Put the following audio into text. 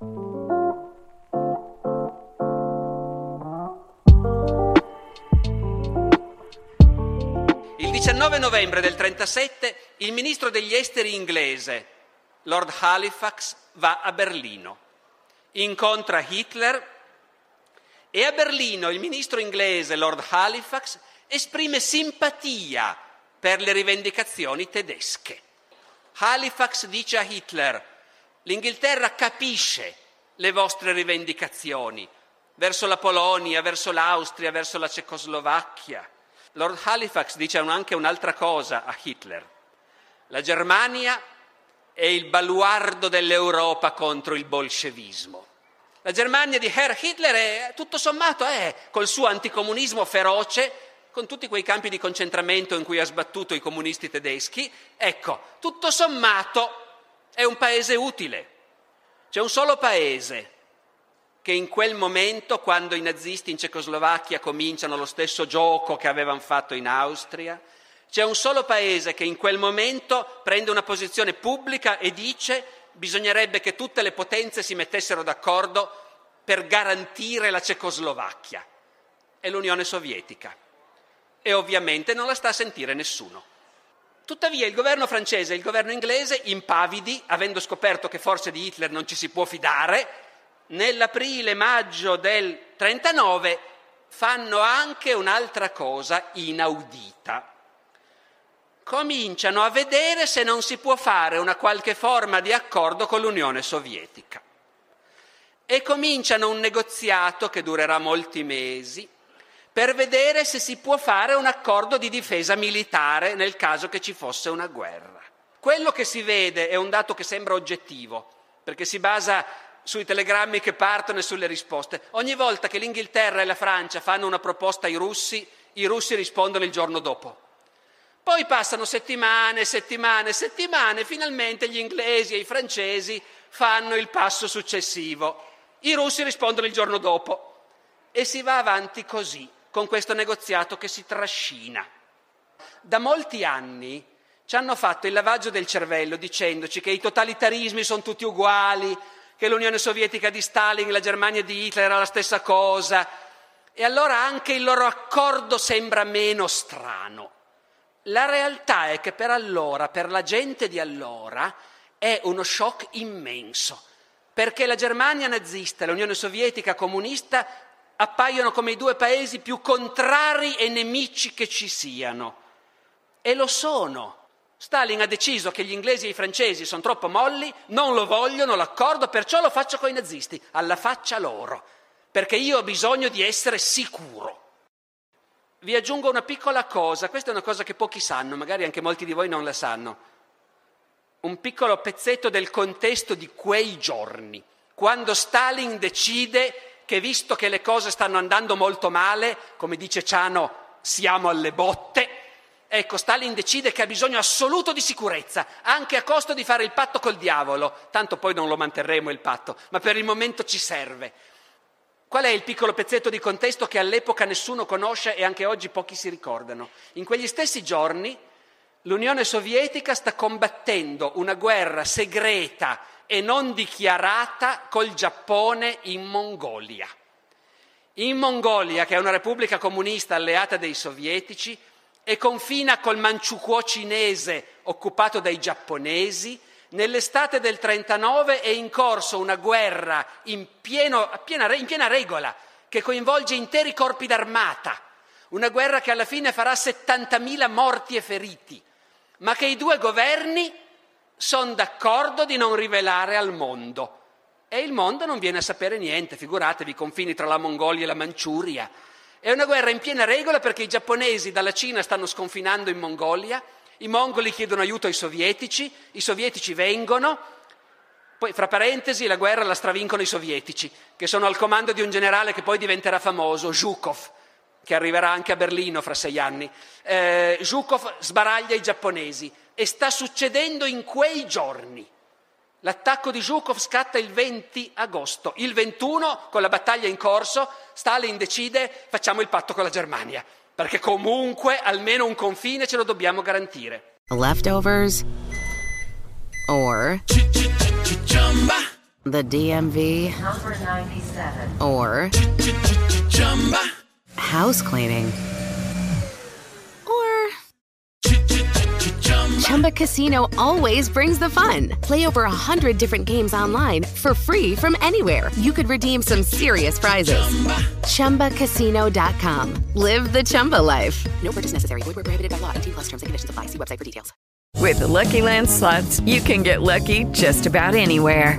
Il 19 novembre del 37 il ministro degli esteri inglese, Lord Halifax, va a Berlino, incontra Hitler e a Berlino il ministro inglese, Lord Halifax, esprime simpatia per le rivendicazioni tedesche. Halifax dice a Hitler, l'Inghilterra capisce le vostre rivendicazioni verso la Polonia, verso l'Austria, verso la Cecoslovacchia. Lord Halifax dice anche un'altra cosa a Hitler. La Germania è il baluardo dell'Europa contro il bolscevismo. La Germania di Herr Hitler è tutto sommato è col suo anticomunismo feroce, con tutti quei campi di concentramento in cui ha sbattuto i comunisti tedeschi, ecco, tutto sommato è un paese utile. C'è un solo paese che in quel momento, quando i nazisti in Cecoslovacchia cominciano lo stesso gioco che avevano fatto in Austria, c'è un solo paese che in quel momento prende una posizione pubblica e dice bisognerebbe che tutte le potenze si mettessero d'accordo per garantire la Cecoslovacchia. È l'Unione Sovietica. E ovviamente non la sta a sentire nessuno. Tuttavia il governo francese e il governo inglese, impavidi, avendo scoperto che forse di Hitler non ci si può fidare, nell'aprile-maggio del 39 fanno anche un'altra cosa inaudita. Cominciano a vedere se non si può fare una qualche forma di accordo con l'Unione Sovietica. E cominciano un negoziato che durerà molti mesi per vedere se si può fare un accordo di difesa militare nel caso che ci fosse una guerra. Quello che si vede è un dato che sembra oggettivo, perché si basa sui telegrammi che partono e sulle risposte. Ogni volta che l'Inghilterra e la Francia fanno una proposta ai russi, i russi rispondono il giorno dopo. Poi passano settimane, settimane, settimane, finalmente gli inglesi e i francesi fanno il passo successivo. I russi rispondono il giorno dopo e si va avanti così, con questo negoziato che si trascina. Da molti anni ci hanno fatto il lavaggio del cervello dicendoci che i totalitarismi sono tutti uguali, che l'Unione Sovietica di Stalin la Germania di Hitler era la stessa cosa. E allora anche il loro accordo sembra meno strano. La realtà è che per allora, per la gente di allora, è uno shock immenso, perché la Germania nazista e l'Unione Sovietica comunista appaiono come i due paesi più contrari e nemici che ci siano. E lo sono. Stalin ha deciso che gli inglesi e i francesi sono troppo molli, non lo vogliono l'accordo, perciò lo faccio con i nazisti, alla faccia loro, perché io ho bisogno di essere sicuro. Vi aggiungo una piccola cosa, questa è una cosa che pochi sanno, magari anche molti di voi non la sanno. Un piccolo pezzetto del contesto di quei giorni, quando Stalin decide che visto che le cose stanno andando molto male, come dice Ciano, siamo alle botte, ecco, Stalin decide che ha bisogno assoluto di sicurezza, anche a costo di fare il patto col diavolo, tanto poi non lo manterremo il patto, ma per il momento ci serve. Qual è il piccolo pezzetto di contesto che all'epoca nessuno conosce e anche oggi pochi si ricordano? In quegli stessi giorni l'Unione Sovietica sta combattendo una guerra segreta e non dichiarata col Giappone in Mongolia. In Mongolia, che è una repubblica comunista alleata dei sovietici, e confina col Manciukuo cinese occupato dai giapponesi, nell'estate del 39 è in corso una guerra in, pieno, piena, in piena regola che coinvolge interi corpi d'armata, una guerra che alla fine farà 70.000 morti e feriti, ma che i due governi sono d'accordo di non rivelare al mondo. E il mondo non viene a sapere niente, figuratevi i confini tra la Mongolia e la Manciuria. È una guerra in piena regola perché i giapponesi dalla Cina stanno sconfinando in Mongolia, i mongoli chiedono aiuto ai sovietici, i sovietici vengono, Poi, fra parentesi, la guerra la stravincono i sovietici, che sono al comando di un generale che poi diventerà famoso, Zhukov, che arriverà anche a Berlino fra sei anni. Eh, Zhukov sbaraglia i giapponesi e sta succedendo in quei giorni. L'attacco di Zhukov scatta il 20 agosto. Il 21, con la battaglia in corso, Stalin decide facciamo il patto con la Germania, perché comunque almeno un confine ce lo dobbiamo garantire. Leftovers or the DMV or house cleaning or Chumba Casino always brings the fun. Play over a hundred different games online for free from anywhere. You could redeem some serious prizes. ChumbaCasino.com. Live the Chumba life. No purchase necessary. Void where prohibited by law. T plus terms and conditions apply. See website for details. With the Lucky Land slots, you can get lucky just about anywhere.